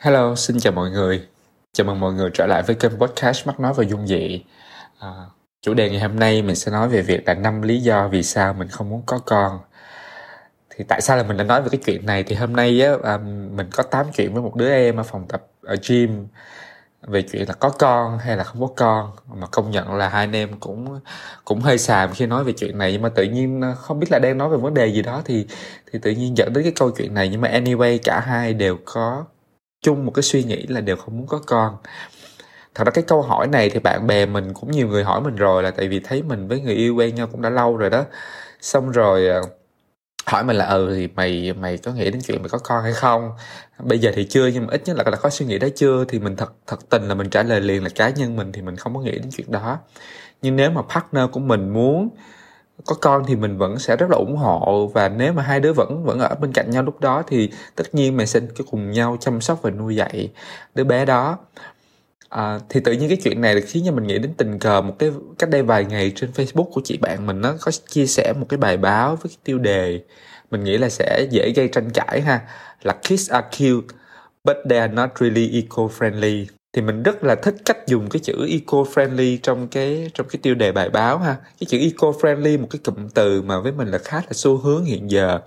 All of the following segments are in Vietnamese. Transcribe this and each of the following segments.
Hello, xin chào mọi người. Chào mừng mọi người trở lại với kênh podcast Mắt Nói và Dung Dị. À, chủ đề ngày hôm nay mình sẽ nói về việc là năm lý do vì sao mình không muốn có con. Thì tại sao là mình đã nói về cái chuyện này? Thì hôm nay á, à, mình có tám chuyện với một đứa em ở phòng tập ở gym về chuyện là có con hay là không có con mà công nhận là hai anh em cũng cũng hơi xàm khi nói về chuyện này nhưng mà tự nhiên à, không biết là đang nói về vấn đề gì đó thì thì tự nhiên dẫn đến cái câu chuyện này nhưng mà anyway cả hai đều có chung một cái suy nghĩ là đều không muốn có con. Thật ra cái câu hỏi này thì bạn bè mình cũng nhiều người hỏi mình rồi là tại vì thấy mình với người yêu quen nhau cũng đã lâu rồi đó. Xong rồi ờ, hỏi mình là ừ thì mày mày có nghĩ đến chuyện mày có con hay không? Bây giờ thì chưa, nhưng mà ít nhất là đã có suy nghĩ đó chưa? Thì mình thật thật tình là mình trả lời liền là cá nhân mình thì mình không có nghĩ đến chuyện đó. Nhưng nếu mà partner của mình muốn có con thì mình vẫn sẽ rất là ủng hộ và nếu mà hai đứa vẫn vẫn ở bên cạnh nhau lúc đó thì tất nhiên mình sẽ cùng nhau chăm sóc và nuôi dạy đứa bé đó. À, thì tự nhiên cái chuyện này khiến cho mình nghĩ đến tình cờ một cái cách đây vài ngày trên Facebook của chị bạn mình nó có chia sẻ một cái bài báo với cái tiêu đề mình nghĩ là sẽ dễ gây tranh cãi ha là kids are cute but they are not really eco-friendly thì mình rất là thích cách dùng cái chữ eco-friendly trong cái trong cái tiêu đề bài báo ha. Cái chữ eco-friendly, một cái cụm từ mà với mình là khá là xu hướng hiện giờ.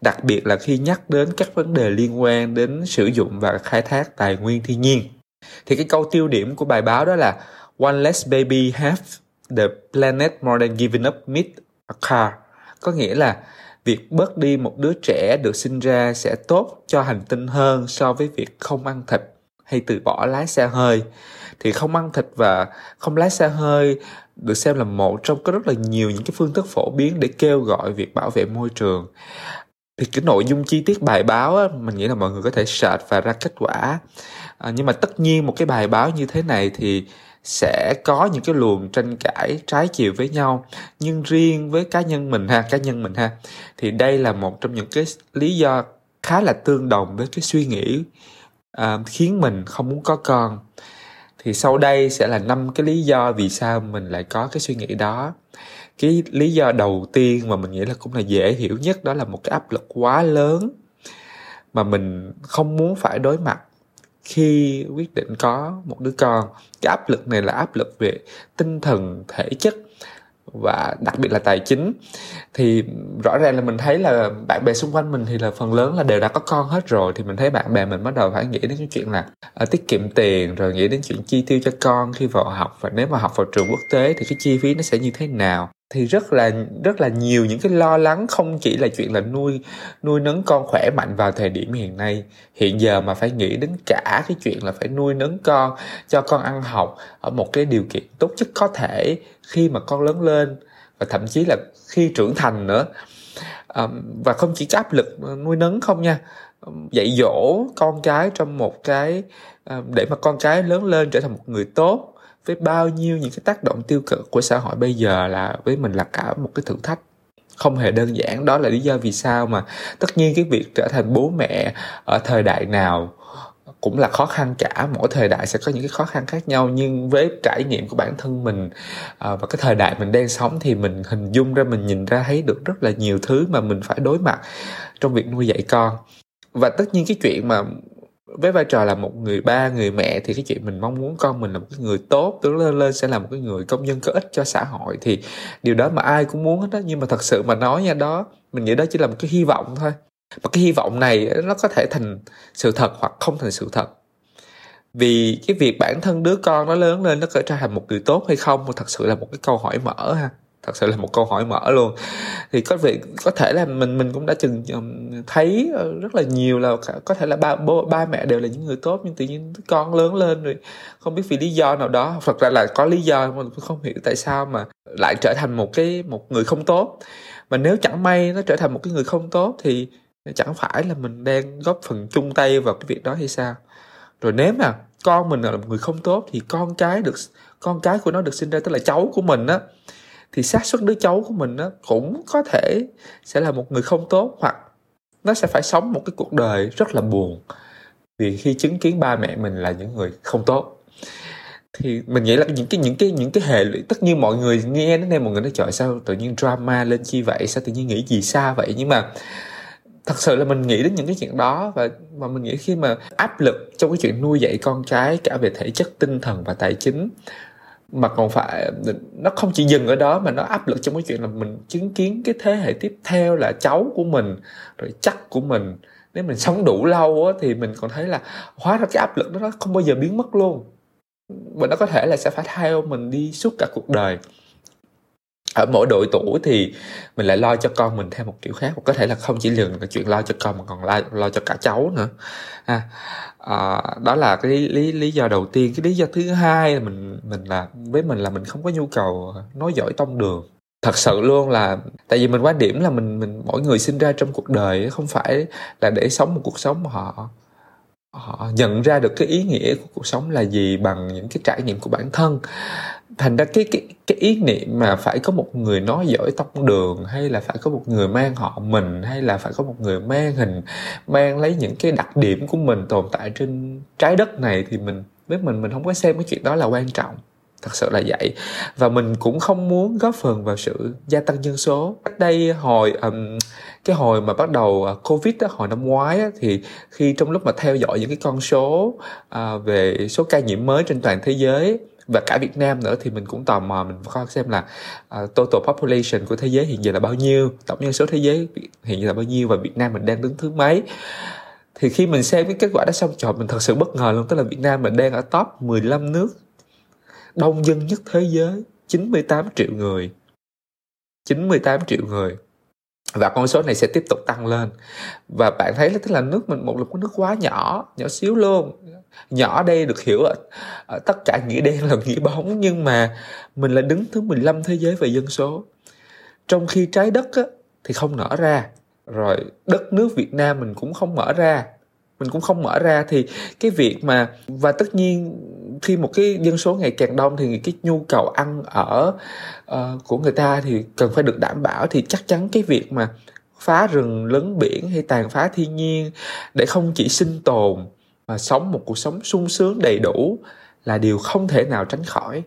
Đặc biệt là khi nhắc đến các vấn đề liên quan đến sử dụng và khai thác tài nguyên thiên nhiên. Thì cái câu tiêu điểm của bài báo đó là, one less baby have the planet, more than giving up meat, a car. Có nghĩa là việc bớt đi một đứa trẻ được sinh ra sẽ tốt cho hành tinh hơn so với việc không ăn thịt hay từ bỏ lái xe hơi. Thì không ăn thịt và không lái xe hơi được xem là một trong có rất là nhiều những cái phương thức phổ biến để kêu gọi việc bảo vệ môi trường. Thì cái nội dung chi tiết bài báo á, mình nghĩ là mọi người có thể search và ra kết quả. À, nhưng mà tất nhiên một cái bài báo như thế này thì sẽ có những cái luồng tranh cãi trái chiều với nhau. Nhưng riêng với cá nhân mình ha cá nhân mình ha thì đây là một trong những cái lý do khá là tương đồng với cái suy nghĩ à, khiến mình không muốn có con. Thì sau đây sẽ là năm cái lý do vì sao mình lại có cái suy nghĩ đó. Cái lý do đầu tiên mà mình nghĩ là cũng là dễ hiểu nhất đó là một cái áp lực quá lớn mà mình không muốn phải đối mặt khi quyết định có một đứa con. Cái áp lực này là áp lực về tinh thần thể chất và đặc biệt là tài chính. Thì rõ ràng là mình thấy là bạn bè xung quanh mình thì là phần lớn là đều đã có con hết rồi. Thì mình thấy bạn bè mình bắt đầu phải nghĩ đến cái chuyện là uh, tiết kiệm tiền rồi nghĩ đến chuyện chi tiêu cho con khi vào học. Và nếu mà học vào trường quốc tế thì cái chi phí nó sẽ như thế nào? Thì rất là rất là nhiều những cái lo lắng, không chỉ là chuyện là nuôi nuôi nấng con khỏe mạnh vào thời điểm hiện nay. Hiện giờ mà phải nghĩ đến cả cái chuyện là phải nuôi nấng con, cho con ăn học ở một cái điều kiện tốt nhất có thể khi mà con lớn lên, và thậm chí là khi trưởng thành nữa. Và không chỉ áp lực nuôi nấng không nha dạy dỗ con cái trong một cái để mà con cái lớn lên trở thành một người tốt với bao nhiêu những cái tác động tiêu cực của xã hội bây giờ là với mình là cả một cái thử thách. Không hề đơn giản đó là lý do vì sao mà tất nhiên cái việc trở thành bố mẹ ở thời đại nào cũng là khó khăn cả. Mỗi thời đại sẽ có những cái khó khăn khác nhau nhưng với trải nghiệm của bản thân mình à, và cái thời đại mình đang sống thì mình hình dung ra mình nhìn ra thấy được rất là nhiều thứ mà mình phải đối mặt trong việc nuôi dạy con. Và tất nhiên cái chuyện mà với vai trò là một người ba, người mẹ thì cái chuyện mình mong muốn con mình là một cái người tốt, tướng lên lên sẽ là một cái người công nhân có ích cho xã hội thì điều đó mà ai cũng muốn hết đó nhưng mà thật sự mà nói nha, đó, mình nghĩ đó chỉ là một cái hy vọng thôi. Mà cái hy vọng này nó có thể thành sự thật hoặc không thành sự thật. Vì cái việc bản thân đứa con nó lớn lên nó trở thành một người tốt hay không, thật sự là một cái câu hỏi mở ha thật sự là một câu hỏi mở luôn. Thì có việc có thể là mình mình cũng đã từng thấy ờ, rất là nhiều là có thể là ba, bố, ba mẹ đều là những người tốt, nhưng tự nhiên con lớn lên rồi không biết vì lý do nào đó. Thật ra là có lý do mà không hiểu tại sao mà lại trở thành một cái, một người không tốt. Mà nếu chẳng may nó trở thành một cái người không tốt thì chẳng phải là mình đang góp phần chung tay vào cái việc đó hay sao? Rồi nếu mà con mình là một người không tốt thì con cái được, con cái của nó được sinh ra tức là cháu của mình á thì xác suất đứa cháu của mình nó cũng có thể sẽ là một người không tốt, hoặc nó sẽ phải sống một cái cuộc đời rất là buồn. Vì khi chứng kiến ba mẹ mình là những người không tốt, thì mình nghĩ là những cái những cái những cái hệ lụy, tất nhiên mọi người nghe đến đây, mọi người nói, trời, sao tự nhiên drama lên chi vậy? Sao tự nhiên nghĩ gì xa vậy? Nhưng mà thật sự là mình nghĩ đến những cái chuyện đó, và mà mình nghĩ khi mà áp lực trong cái chuyện nuôi dạy con cái cả về thể chất, tinh thần và tài chính mà còn phải nó không chỉ dừng ở đó mà nó áp lực trong cái chuyện là mình chứng kiến cái thế hệ tiếp theo là cháu của mình rồi chắc của mình. Nếu mình sống đủ lâu á, thì mình còn thấy là hóa ra cái áp lực đó nó không bao giờ biến mất luôn. Và nó có thể là sẽ phải theo mình đi suốt cả cuộc đời ở mỗi độ tuổi thì mình lại lo cho con mình theo một kiểu khác. Có thể là không chỉ dừng là chuyện lo cho con mà còn lo, lo cho cả cháu nữa. À, à, đó là cái lý, lý lý do đầu tiên. Cái lý do thứ hai là mình mình là với mình là mình không có nhu cầu nói giỏi tông đường. Thật sự luôn là tại vì mình quan điểm là mình mình mỗi người sinh ra trong cuộc đời không phải là để sống một cuộc sống mà họ họ nhận ra được cái ý nghĩa của cuộc sống là gì bằng những cái trải nghiệm của bản thân. Thành ra cái cái cái ý niệm mà phải có một người nói giỏi tông đường, hay là phải có một người mang họ mình, hay là phải có một người mang hình, mang lấy những cái đặc điểm của mình tồn tại trên trái đất này, thì mình, với mình mình không có xem cái chuyện đó là quan trọng thật sự là vậy. Và mình cũng không muốn góp phần vào sự gia tăng dân số. Cách đây hồi um, cái hồi mà bắt đầu à, covid đó, hồi năm ngoái á, thì khi trong lúc mà theo dõi những cái con số uh, về số ca nhiễm mới trên toàn thế giới và cả Việt Nam nữa thì mình cũng tò mò mình coi xem là uh, total population của thế giới hiện giờ là bao nhiêu tổng dân số thế giới hiện giờ là bao nhiêu và Việt Nam mình đang đứng thứ mấy. Thì khi mình xem cái kết quả đó xong trời mình thật sự bất ngờ luôn. Tức là Việt Nam mình đang ở top 15 nước đông dân nhất thế giới 98 triệu người. 98 triệu người. Và con số này sẽ tiếp tục tăng lên. Và bạn thấy là tức là nước mình một là nước quá nhỏ nhỏ xíu luôn. Nhỏ đây được hiểu ở, ở tất cả nghĩa đen là nghĩa bóng nhưng mà mình là đứng thứ 15 thế giới về dân số. Trong khi trái đất á, thì không nở ra. Rồi đất nước Việt Nam mình cũng không mở ra mình cũng không mở ra thì cái việc mà và tất nhiên khi một cái dân số ngày càng đông thì cái nhu cầu ăn ở uh, của người ta thì cần phải được đảm bảo. Thì chắc chắn cái việc mà phá rừng lấn biển hay tàn phá thiên nhiên để không chỉ sinh tồn mà sống một cuộc sống sung sướng đầy đủ là điều không thể nào tránh khỏi.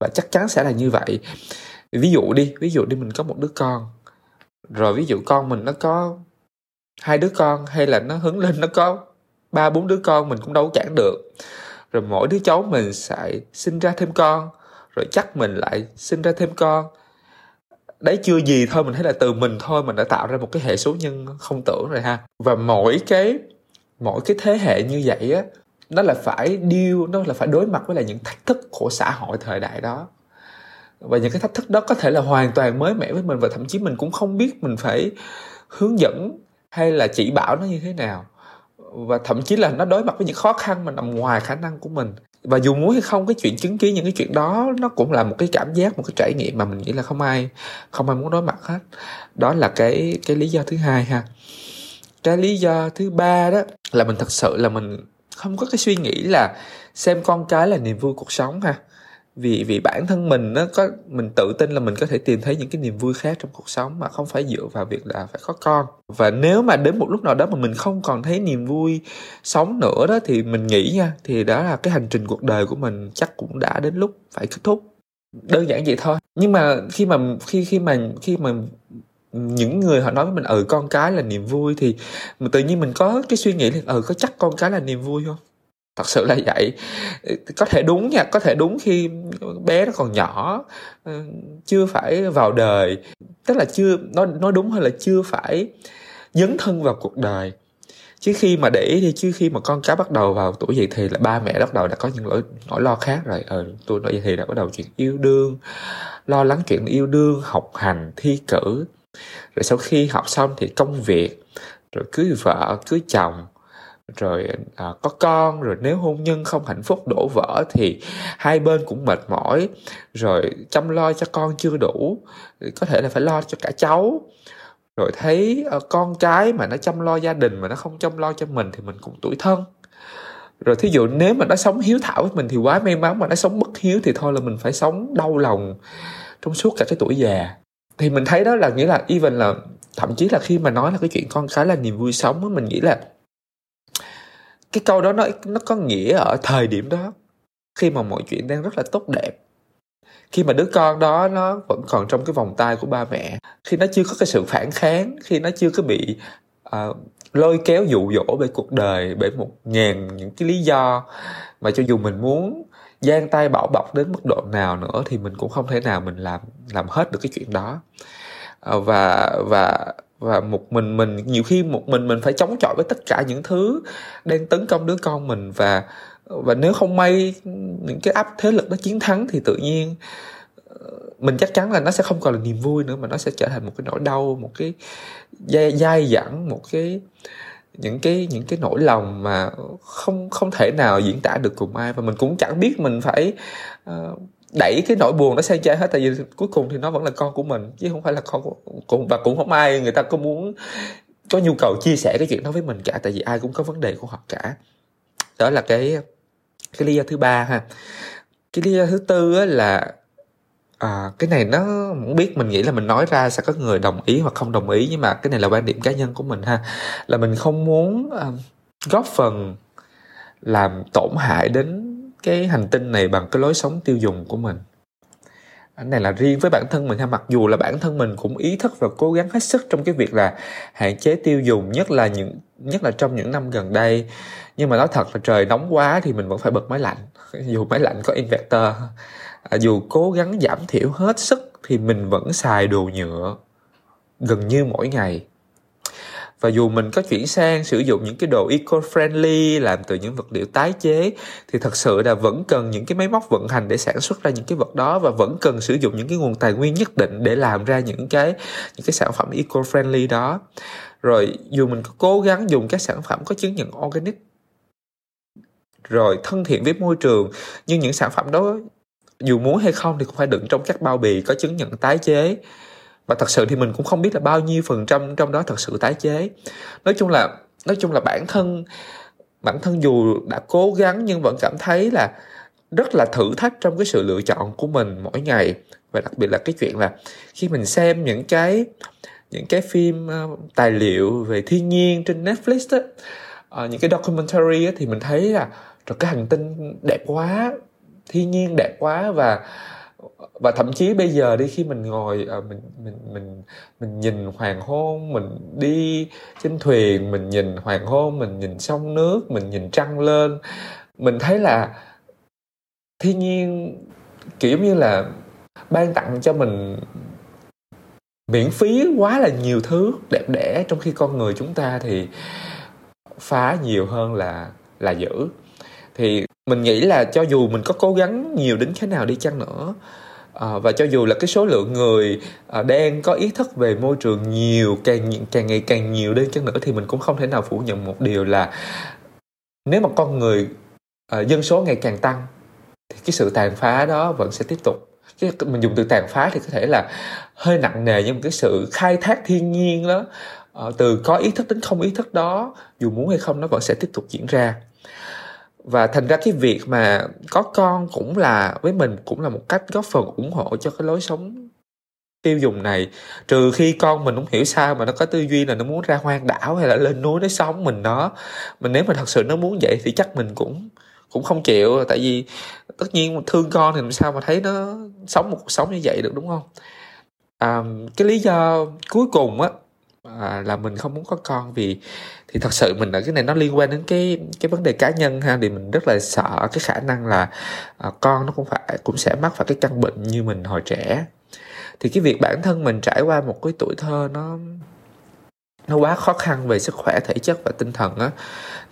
Và chắc chắn sẽ là như vậy. Ví dụ đi ví dụ đi mình có một đứa con. Rồi ví dụ con mình nó có hai đứa con hay là nó hứng lên nó có ba bốn đứa con mình cũng đâu cản được. Rồi mỗi đứa cháu mình sẽ sinh ra thêm con, rồi chắc mình lại sinh ra thêm con. Đấy chưa gì thôi, mình thấy là từ mình thôi mình đã tạo ra một cái hệ số nhân không tưởng rồi ha. Và mỗi cái mỗi cái thế hệ như vậy á, nó là phải điêu, nó là phải đối mặt với là những thách thức của xã hội thời đại đó. Và những cái thách thức đó có thể là hoàn toàn mới mẻ với mình và thậm chí mình cũng không biết mình phải hướng dẫn hay là chỉ bảo nó như thế nào? Và thậm chí là nó đối mặt với những khó khăn mà nằm ngoài khả năng của mình. Và dù muốn hay không, cái chuyện chứng kiến những cái chuyện đó, nó cũng là một cái cảm giác, một cái trải nghiệm mà mình nghĩ là không ai không ai muốn đối mặt hết. Đó là cái cái lý do thứ hai ha. Cái lý do thứ ba đó là mình thật sự là mình không có cái suy nghĩ là xem con cái là niềm vui cuộc sống ha vì vì bản thân mình nó có, mình tự tin là mình có thể tìm thấy những cái niềm vui khác trong cuộc sống mà không phải dựa vào việc là phải có con. Và nếu mà đến một lúc nào đó mà mình không còn thấy niềm vui sống nữa đó thì mình nghĩ nha, thì đó là cái hành trình cuộc đời của mình chắc cũng đã đến lúc phải kết thúc. Đơn giản vậy thôi. Nhưng mà khi mà, khi khi mà khi mà những người họ nói với mình ừ con cái là niềm vui thì tự nhiên mình có cái suy nghĩ là ừ có chắc con cái là niềm vui không? Thật sự là vậy. Có thể đúng nha, có thể đúng khi bé nó còn nhỏ ờ, chưa phải vào đời. Tức là chưa nói nói đúng hơn là chưa phải dấn thân vào cuộc đời. Chứ khi mà để ý thì chứ khi mà con cái bắt đầu vào tuổi dậy thì là ba mẹ bắt đầu đã có những nỗi nỗi lo khác rồi. Ờ tôi nói dậy thì đã bắt đầu chuyện yêu đương, lo lắng chuyện yêu đương, học hành, thi cử. Rồi sau khi học xong thì công việc, rồi cưới vợ, cưới chồng rồi à, có con rồi nếu hôn nhân không hạnh phúc đổ vỡ thì hai bên cũng mệt mỏi. Rồi chăm lo cho con chưa đủ có thể là phải lo cho cả cháu. Rồi thấy à, con cái mà nó chăm lo gia đình mà nó không chăm lo cho mình thì mình cũng tuổi thân. Rồi thí dụ nếu mà nó sống hiếu thảo với mình thì quá may mắn mà nó sống bất hiếu thì thôi là mình phải sống đau lòng trong suốt cả cái tuổi già. Thì mình thấy đó là nghĩa là even là thậm chí là khi mà nói là cái chuyện con cái là niềm vui sống mình nghĩ là cái câu đó nó nó có nghĩa ở thời điểm đó khi mà mọi chuyện đang rất là tốt đẹp. Khi mà đứa con đó nó vẫn còn trong cái vòng tay của ba mẹ khi nó chưa có cái sự phản kháng khi nó chưa có bị uh, lôi kéo dụ dỗ bởi cuộc đời bởi một ngàn những cái lý do mà cho dù mình muốn giang tay bảo bọc đến mức độ nào nữa thì mình cũng không thể nào mình làm làm hết được cái chuyện đó. Uh, và và và một mình mình nhiều khi một mình mình phải chống chọi với tất cả những thứ đang tấn công đứa con mình. Và và nếu không may những cái áp thế lực nó chiến thắng thì tự nhiên ờ, mình chắc chắn là nó sẽ không còn là niềm vui nữa mà nó sẽ trở thành một cái nỗi đau một cái dai, dai dẳng một cái những cái những cái nỗi lòng mà không không thể nào diễn tả được cùng ai. Và mình cũng chẳng biết mình phải uh, đẩy cái nỗi buồn nó sang trái hết tại vì cuối cùng thì nó vẫn là con của mình chứ không phải là con của cũng và cũng không ai người ta có muốn có nhu cầu chia sẻ cái chuyện đó với mình cả tại vì ai cũng có vấn đề của họ cả. Đó là cái cái lý do thứ ba ha. Cái lý do thứ tư á là à, cái này nó không biết mình nghĩ là mình nói ra sẽ có người đồng ý hoặc không đồng ý nhưng mà cái này là quan điểm cá nhân của mình ha. Là mình không muốn uh, góp phần làm tổn hại đến cái hành tinh này bằng cái lối sống tiêu dùng của mình. Cái này là riêng với bản thân mình ha. Mặc dù là bản thân mình cũng ý thức và cố gắng hết sức trong cái việc là hạn chế tiêu dùng, nhất là những, nhất là trong những năm gần đây. Nhưng mà nói thật là trời nóng quá thì mình vẫn phải bật máy lạnh. Dù máy lạnh có inverter. À, dù cố gắng giảm thiểu hết sức thì mình vẫn xài đồ nhựa gần như mỗi ngày và dù mình có chuyển sang sử dụng những cái đồ eco-friendly, làm từ những vật liệu tái chế, thì thật sự là vẫn cần những cái máy móc vận hành để sản xuất ra những cái vật đó và vẫn cần sử dụng những cái nguồn tài nguyên nhất định để làm ra những cái những cái sản phẩm eco-friendly đó. Rồi, dù mình có cố gắng dùng các sản phẩm có chứng nhận organic, rồi thân thiện với môi trường, nhưng những sản phẩm đó dù muốn hay không thì cũng phải đựng trong các bao bì có chứng nhận tái chế và thật sự thì mình cũng không biết là bao nhiêu phần trăm trong đó thật sự tái chế. Nói chung là nói chung là bản thân bản thân dù đã cố gắng nhưng vẫn cảm thấy là rất là thử thách trong cái sự lựa chọn của mình mỗi ngày. Và đặc biệt là cái chuyện là khi mình xem những cái những cái phim uh, tài liệu về thiên nhiên trên Netflix đó, uh, ờ, những cái documentary á, thì mình thấy là rồi cái hành tinh đẹp quá thiên nhiên đẹp quá và và thậm chí bây giờ đi, khi mình ngồi ờ, mình mình mình mình nhìn hoàng hôn, mình đi trên thuyền, mình nhìn hoàng hôn, mình nhìn sông nước, mình nhìn trăng lên, mình thấy là thiên nhiên, kiểu như là, ban tặng cho mình miễn phí quá là nhiều thứ đẹp đẽ, trong khi con người chúng ta thì phá nhiều hơn là là giữ thì mình nghĩ là cho dù mình có cố gắng nhiều đến thế nào đi chăng nữa à, và cho dù là cái số lượng người à, đang có ý thức về môi trường nhiều càng càng ngày càng nhiều đi chăng nữa thì mình cũng không thể nào phủ nhận một điều là nếu mà con người à, dân số ngày càng tăng thì cái sự tàn phá đó vẫn sẽ tiếp tục. Cái mình dùng từ tàn phá thì có thể là hơi nặng nề nhưng mà cái sự khai thác thiên nhiên đó à, từ có ý thức đến không ý thức đó dù muốn hay không nó vẫn sẽ tiếp tục diễn ra và thành ra cái việc mà có con cũng là với mình cũng là một cách góp phần ủng hộ cho cái lối sống tiêu dùng này. Trừ khi con mình không hiểu sao mà nó có tư duy là nó muốn ra hoang đảo hay là lên núi nó sống mình nó mình nếu mà thật sự nó muốn vậy thì chắc mình cũng cũng không chịu. Tại vì tất nhiên thương con thì làm sao mà thấy nó sống một cuộc sống như vậy được đúng không? À, cái lý do cuối cùng á à, là mình không muốn có con vì thì thật sự mình ở cái này nó liên quan đến cái cái vấn đề cá nhân ha thì mình rất là sợ cái khả năng là à, con nó cũng phải cũng sẽ mắc phải cái căn bệnh như mình hồi trẻ. Thì cái việc bản thân mình trải qua một cái tuổi thơ nó nó quá khó khăn về sức khỏe thể chất và tinh thần á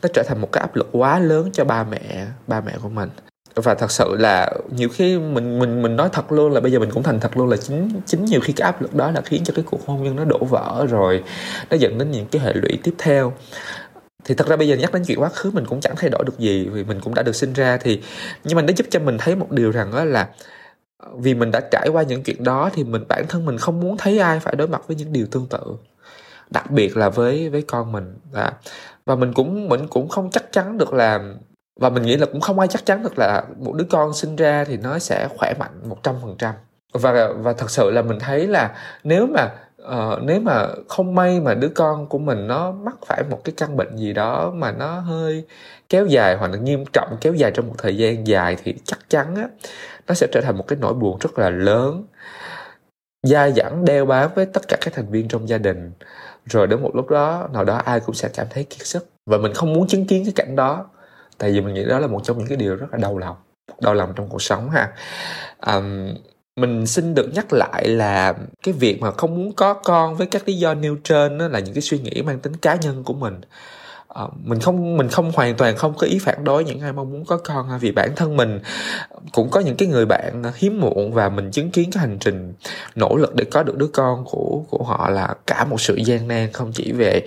nó trở thành một cái áp lực quá lớn cho ba mẹ ba mẹ của mình và thật sự là nhiều khi mình mình mình nói thật luôn là bây giờ mình cũng thành thật luôn là chính chính nhiều khi cái áp lực đó là khiến cho cái cuộc hôn nhân nó đổ vỡ rồi. Nó dẫn đến những cái hệ lụy tiếp theo. Thì thật ra bây giờ nhắc đến chuyện quá khứ mình cũng chẳng thay đổi được gì vì mình cũng đã được sinh ra thì, nhưng mà nó giúp cho mình thấy một điều rằng đó là ờ, vì mình đã trải qua những chuyện đó thì mình, bản thân mình không muốn thấy ai phải đối mặt với những điều tương tự, đặc biệt là với với con mình. Và và mình cũng mình cũng không chắc chắn được là và mình nghĩ là cũng không ai chắc chắn được là một đứa con sinh ra thì nó sẽ khỏe mạnh một trăm phần trăm. Và và thật sự là mình thấy là nếu mà uh, nếu mà không may mà đứa con của mình nó mắc phải một cái căn bệnh gì đó mà nó hơi kéo dài hoặc là nghiêm trọng kéo dài trong một thời gian dài thì chắc chắn á nó sẽ trở thành một cái nỗi buồn rất là lớn. Dai dẳng đeo bám với tất cả các thành viên trong gia đình. Rồi đến một lúc đó nào đó ai cũng sẽ cảm thấy kiệt sức. Và mình không muốn chứng kiến cái cảnh đó tại vì mình nghĩ đó là một trong những cái điều rất là đau lòng đau lòng trong cuộc sống ha. Um, mình xin được nhắc lại là cái việc mà không muốn có con với các lý do nêu trên đó là những cái suy nghĩ mang tính cá nhân của mình. À, mình không mình không hoàn toàn không có ý phản đối những ai mong muốn có con ha vì bản thân mình cũng có những cái người bạn hiếm muộn và mình chứng kiến cái hành trình nỗ lực để có được đứa con của của họ là cả một sự gian nan không chỉ về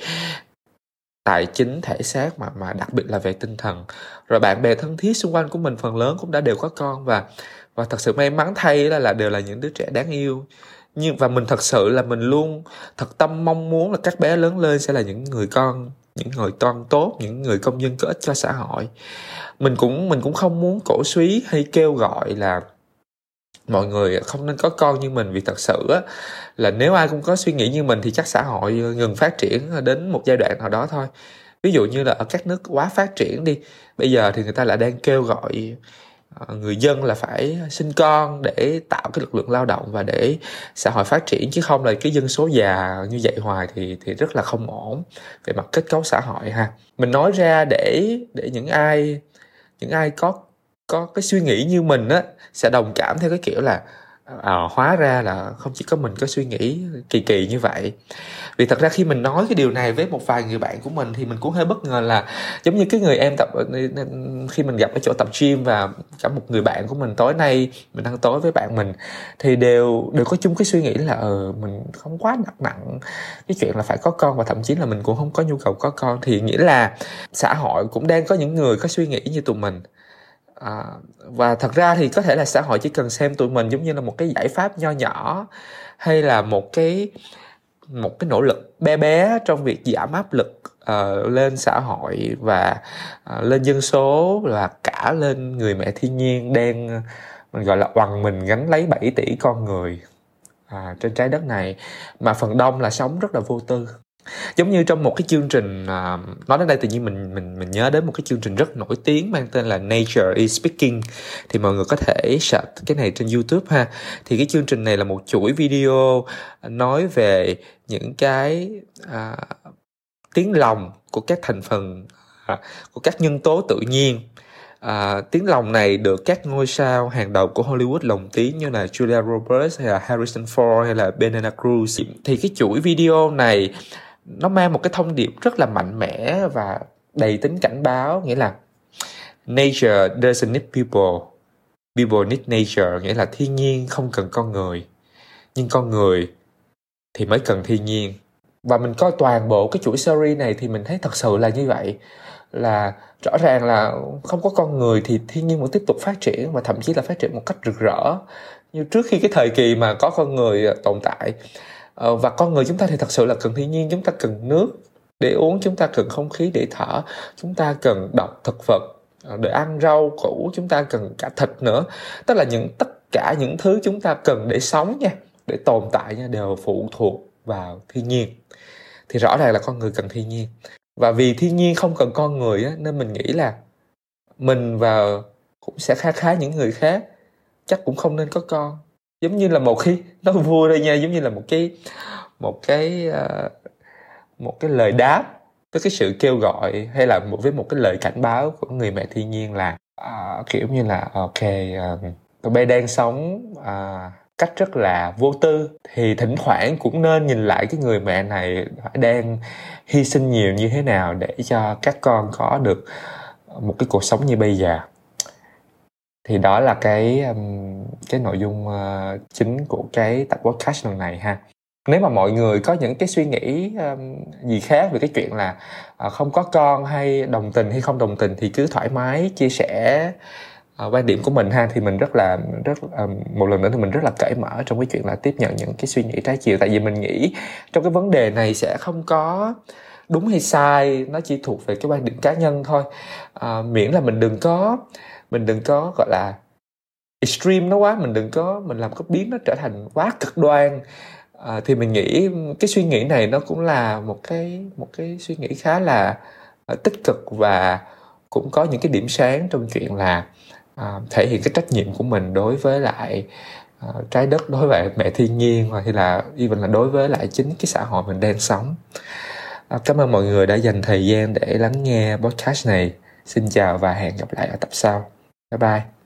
tài chính thể xác mà mà đặc biệt là về tinh thần. Rồi bạn bè thân thiết xung quanh của mình phần lớn cũng đã đều có con và và thật sự may mắn thay là là đều là những đứa trẻ đáng yêu. Nhưng, và mình thật sự là mình luôn thật tâm mong muốn là các bé lớn lên sẽ là những người con, những người con tốt, những người công dân có ích cho xã hội. Mình cũng mình cũng không muốn cổ suý hay kêu gọi là mọi người không nên có con như mình vì thật sự á, là nếu ai cũng có suy nghĩ như mình thì chắc xã hội ngừng phát triển đến một giai đoạn nào đó thôi. Ví dụ như là ở các nước quá phát triển đi bây giờ thì người ta lại đang kêu gọi ờ, người dân là phải sinh con để tạo cái lực lượng lao động và để xã hội phát triển chứ không là cái dân số già như vậy hoài thì thì rất là không ổn về mặt kết cấu xã hội ha. Mình nói ra để để những ai những ai có có cái suy nghĩ như mình á sẽ đồng cảm theo cái kiểu là à, hóa ra là không chỉ có mình có suy nghĩ kỳ kỳ như vậy. Vì thật ra khi mình nói cái điều này với một vài người bạn của mình thì mình cũng hơi bất ngờ là giống như cái người em tập khi mình gặp ở chỗ tập gym và cả một người bạn của mình tối nay mình ăn tối với bạn mình thì đều đều có chung cái suy nghĩ là ờ mình không quá nặng nặng cái chuyện là phải có con và thậm chí là mình cũng không có nhu cầu có con. Thì nghĩa là xã hội cũng đang có những người có suy nghĩ như tụi mình à, và thật ra thì có thể là xã hội chỉ cần xem tụi mình giống như là một cái giải pháp nho nhỏ hay là một cái một cái nỗ lực bé bé trong việc giảm áp lực uh, lên xã hội và uh, lên dân số và cả lên người mẹ thiên nhiên đang mình gọi là oằn mình gánh lấy 7 tỷ con người à, trên trái đất này. Mà phần đông là sống rất là vô tư giống như trong một cái chương trình à, nói đến đây tự nhiên mình mình mình nhớ đến một cái chương trình rất nổi tiếng mang tên là Nature is Speaking. Thì mọi người có thể search cái này trên YouTube ha. Thì cái chương trình này là một chuỗi video nói về những cái à, tiếng lòng của các thành phần à, của các nhân tố tự nhiên. À, tiếng lòng này được các ngôi sao hàng đầu của Hollywood lồng tiếng như là Julia Roberts hay là Harrison Ford hay là Benena Cruz. Thì cái chuỗi video này nó mang một cái thông điệp rất là mạnh mẽ và đầy tính cảnh báo, nghĩa là nature doesn't need people. People need nature, nghĩa là thiên nhiên không cần con người. Nhưng con người thì mới cần thiên nhiên. Và mình coi toàn bộ cái chuỗi series này thì mình thấy thật sự là như vậy. Là rõ ràng là không có con người thì thiên nhiên vẫn tiếp tục phát triển và thậm chí là phát triển một cách rực rỡ. Như trước khi cái thời kỳ mà có con người tồn tại Ờ, và con người chúng ta thì thật sự là cần thiên nhiên chúng ta cần nước để uống chúng ta cần không khí để thở chúng ta cần đọc thực vật ờ, để ăn rau củ chúng ta cần cả thịt nữa. Tức là những tất cả những thứ chúng ta cần để sống nha để tồn tại nha đều phụ thuộc vào thiên nhiên. Thì rõ ràng là con người cần thiên nhiên. Và vì thiên nhiên không cần con người á, nên mình nghĩ là mình và cũng sẽ khá khá những người khác chắc cũng không nên có con giống như là một khi nó vui đây nha giống như là một cái một cái ờ, một cái lời đáp với cái sự kêu gọi hay là một với một cái lời cảnh báo của người mẹ thiên nhiên là uh, kiểu như là ok uh, tụi bay đang sống uh, cách rất là vô tư. Thì thỉnh thoảng cũng nên nhìn lại cái người mẹ này đang hy sinh nhiều như thế nào để cho các con có được một cái cuộc sống như bây giờ thì đó là cái um, cái nội dung uh, chính của cái tập podcast lần này ha. Nếu mà mọi người có những cái suy nghĩ um, gì khác về cái chuyện là uh, không có con hay đồng tình hay không đồng tình thì cứ thoải mái chia sẻ uh, quan điểm của mình ha. Thì mình rất là rất um, một lần nữa thì mình rất là cởi mở trong cái chuyện là tiếp nhận những cái suy nghĩ trái chiều. Tại vì mình nghĩ trong cái vấn đề này sẽ không có đúng hay sai nó chỉ thuộc về cái quan điểm cá nhân thôi. Uh, miễn là mình đừng có mình đừng có gọi là extreme nó quá mình đừng có mình làm có biến nó trở thành quá cực đoan. À, thì mình nghĩ cái suy nghĩ này nó cũng là một cái một cái suy nghĩ khá là uh, tích cực và cũng có những cái điểm sáng trong chuyện là uh, thể hiện cái trách nhiệm của mình đối với lại uh, trái đất đối với mẹ thiên nhiên hoặc là even là đối với lại chính cái xã hội mình đang sống. Uh, cảm ơn mọi người đã dành thời gian để lắng nghe podcast này. Xin chào và hẹn gặp lại ở tập sau. 拜拜。